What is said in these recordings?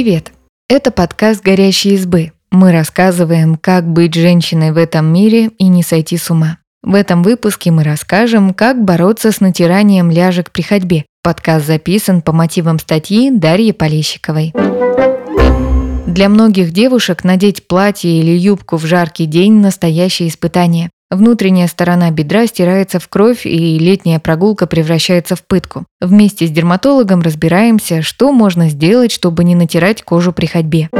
Привет! Это подкаст «Горящие избы». Мы рассказываем, как быть женщиной в этом мире и не сойти с ума. В этом выпуске мы расскажем, как бороться с натиранием ляжек при ходьбе. Подкаст записан по мотивам статьи Дарьи Полещиковой. Для многих девушек надеть платье или юбку в жаркий день – настоящее испытание. Внутренняя сторона бедра стирается в кровь, и летняя прогулка превращается в пытку. Вместе с дерматологом разбираемся, что можно сделать, чтобы не натирать кожу при ходьбе.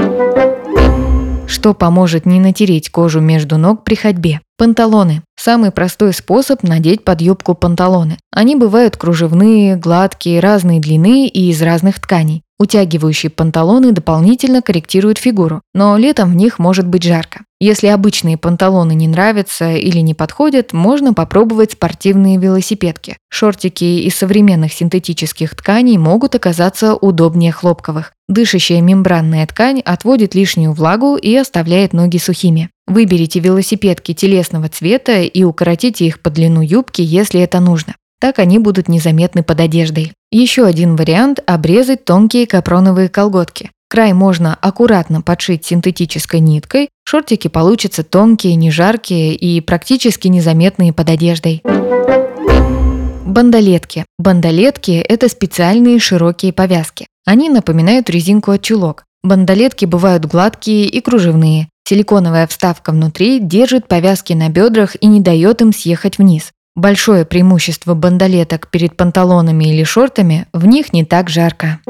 Что поможет не натереть кожу между ног при ходьбе? Панталоны. Самый простой способ надеть под юбку панталоны. Они бывают кружевные, гладкие, разной длины и из разных тканей. Утягивающие панталоны дополнительно корректируют фигуру, но летом в них может быть жарко. Если обычные панталоны не нравятся или не подходят, можно попробовать спортивные велосипедки. Шортики из современных синтетических тканей могут оказаться удобнее хлопковых. Дышащая мембранная ткань отводит лишнюю влагу и оставляет ноги сухими. Выберите велосипедки телесного цвета и укоротите их по длину юбки, если это нужно. Так они будут незаметны под одеждой. Еще один вариант – обрезать тонкие капроновые колготки. Край можно аккуратно подшить синтетической ниткой, шортики получатся тонкие, не жаркие и практически незаметные под одеждой. Бандалетки. Бандалетки – это специальные широкие повязки. Они напоминают резинку от чулок. Бандалетки бывают гладкие и кружевные. Силиконовая вставка внутри держит повязки на бедрах и не дает им съехать вниз. Большое преимущество бандалеток перед панталонами или шортами – в них не так жарко.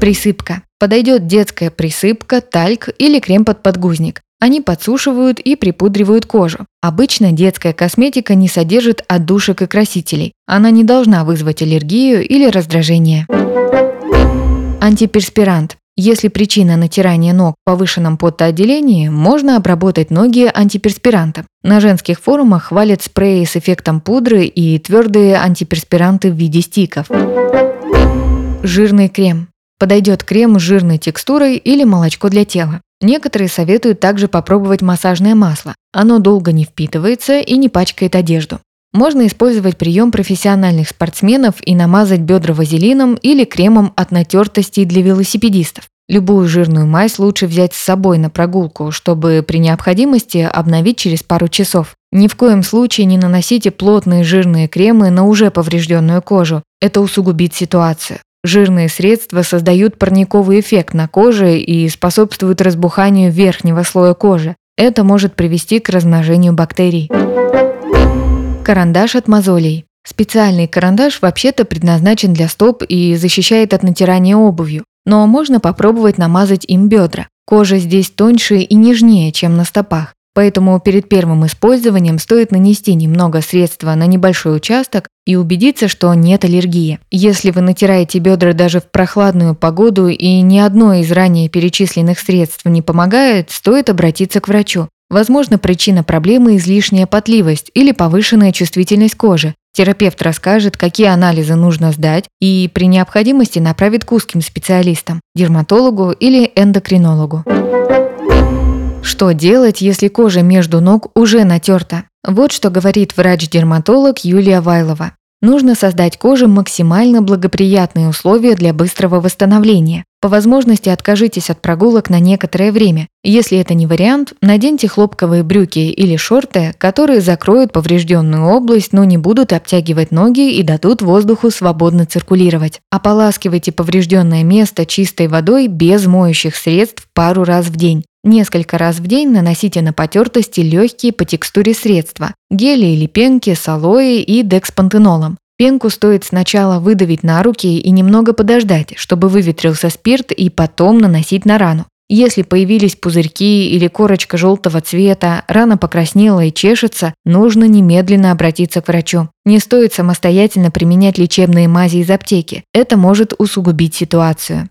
Присыпка. Подойдет детская присыпка, тальк или крем под подгузник. Они подсушивают и припудривают кожу. Обычно детская косметика не содержит отдушек и красителей. Она не должна вызвать аллергию или раздражение. Антиперспирант. Если причина натирания ног в повышенном потоотделении, можно обработать ноги антиперспирантом. На женских форумах хвалят спреи с эффектом пудры и твердые антиперспиранты в виде стиков. Жирный крем. Подойдет крем с жирной текстурой или молочко для тела. Некоторые советуют также попробовать массажное масло. Оно долго не впитывается и не пачкает одежду. Можно использовать прием профессиональных спортсменов и намазать бедра вазелином или кремом от натертостей для велосипедистов. Любую жирную мазь лучше взять с собой на прогулку, чтобы при необходимости обновить через пару часов. Ни в коем случае не наносите плотные жирные кремы на уже поврежденную кожу. Это усугубит ситуацию. Жирные средства создают парниковый эффект на коже и способствуют разбуханию верхнего слоя кожи. Это может привести к размножению бактерий. Карандаш от мозолей. Специальный карандаш вообще-то предназначен для стоп и защищает от натирания обувью, но можно попробовать намазать им бедра. Кожа здесь тоньше и нежнее, чем на стопах, поэтому перед первым использованием стоит нанести немного средства на небольшой участок и убедиться, что нет аллергии. Если вы натираете бедра даже в прохладную погоду и ни одно из ранее перечисленных средств не помогает, стоит обратиться к врачу. Возможно, причина проблемы – излишняя потливость или повышенная чувствительность кожи. Терапевт расскажет, какие анализы нужно сдать и при необходимости направит к узким специалистам – дерматологу или эндокринологу. Что делать, если кожа между ног уже натерта? Вот что говорит врач-дерматолог Юлия Вайлова. Нужно создать коже максимально благоприятные условия для быстрого восстановления. По возможности откажитесь от прогулок на некоторое время. Если это не вариант, наденьте хлопковые брюки или шорты, которые закроют поврежденную область, но не будут обтягивать ноги и дадут воздуху свободно циркулировать. Ополаскивайте поврежденное место чистой водой без моющих средств пару раз в день. Несколько раз в день наносите на потертости легкие по текстуре средства – гели или пенки с алоэ и декспантенолом. Пенку стоит сначала выдавить на руки и немного подождать, чтобы выветрился спирт и потом наносить на рану. Если появились пузырьки или корочка желтого цвета, рана покраснела и чешется, нужно немедленно обратиться к врачу. Не стоит самостоятельно применять лечебные мази из аптеки. Это может усугубить ситуацию.